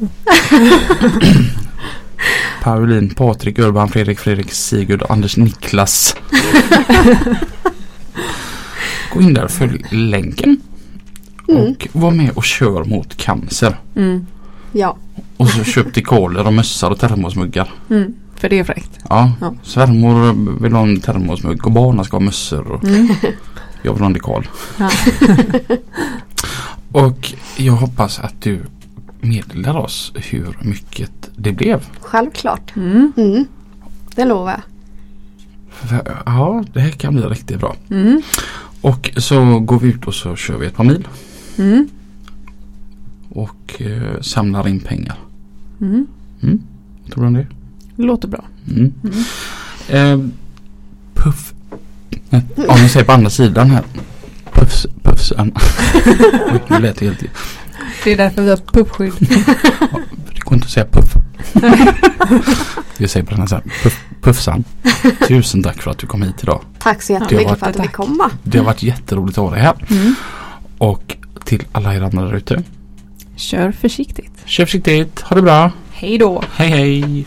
Pauline, Patrik, Urban, Fredrik, Fredrik, Sigurd, Anders, Niklas. Gå in där, följ länken. Och var med och kör mot cancer. Mm. Ja, Och så köp dekaler och mössor och termosmuggar. Mm. För det är fräckt. Ja, Ja. svärmor vill ha en termosmugg och barnen ska ha mössor. Och Mm. jag vill ha en dekal. Ja. Och jag hoppas att du meddelar oss hur mycket det blev. självklart. Mm. Mm. Det lovar jag. Ja, det här kan bli riktigt bra. Mm. Och så går vi ut och så kör vi ett par mil. Mm. Och eh, samlar in pengar. Mm. Mm. Tror du om det? Låter bra. Mm. Eh, puff. Nej, Om jag säger på andra sidan här. Puffs, puffsan. Oj, nu lät det helt... Det är därför vi har puppskydd. Går inte att säga puff. Jag säger här så här. Puff, puffsan. Tusen tack för att du kom hit idag. Tack så jättemycket var- för att du fick komma. Det har varit jätteroligt att ha dig här. Mm. Och till alla er andra där ute. Kör försiktigt. Kör försiktigt. Ha det bra. Hej då. Hej hej.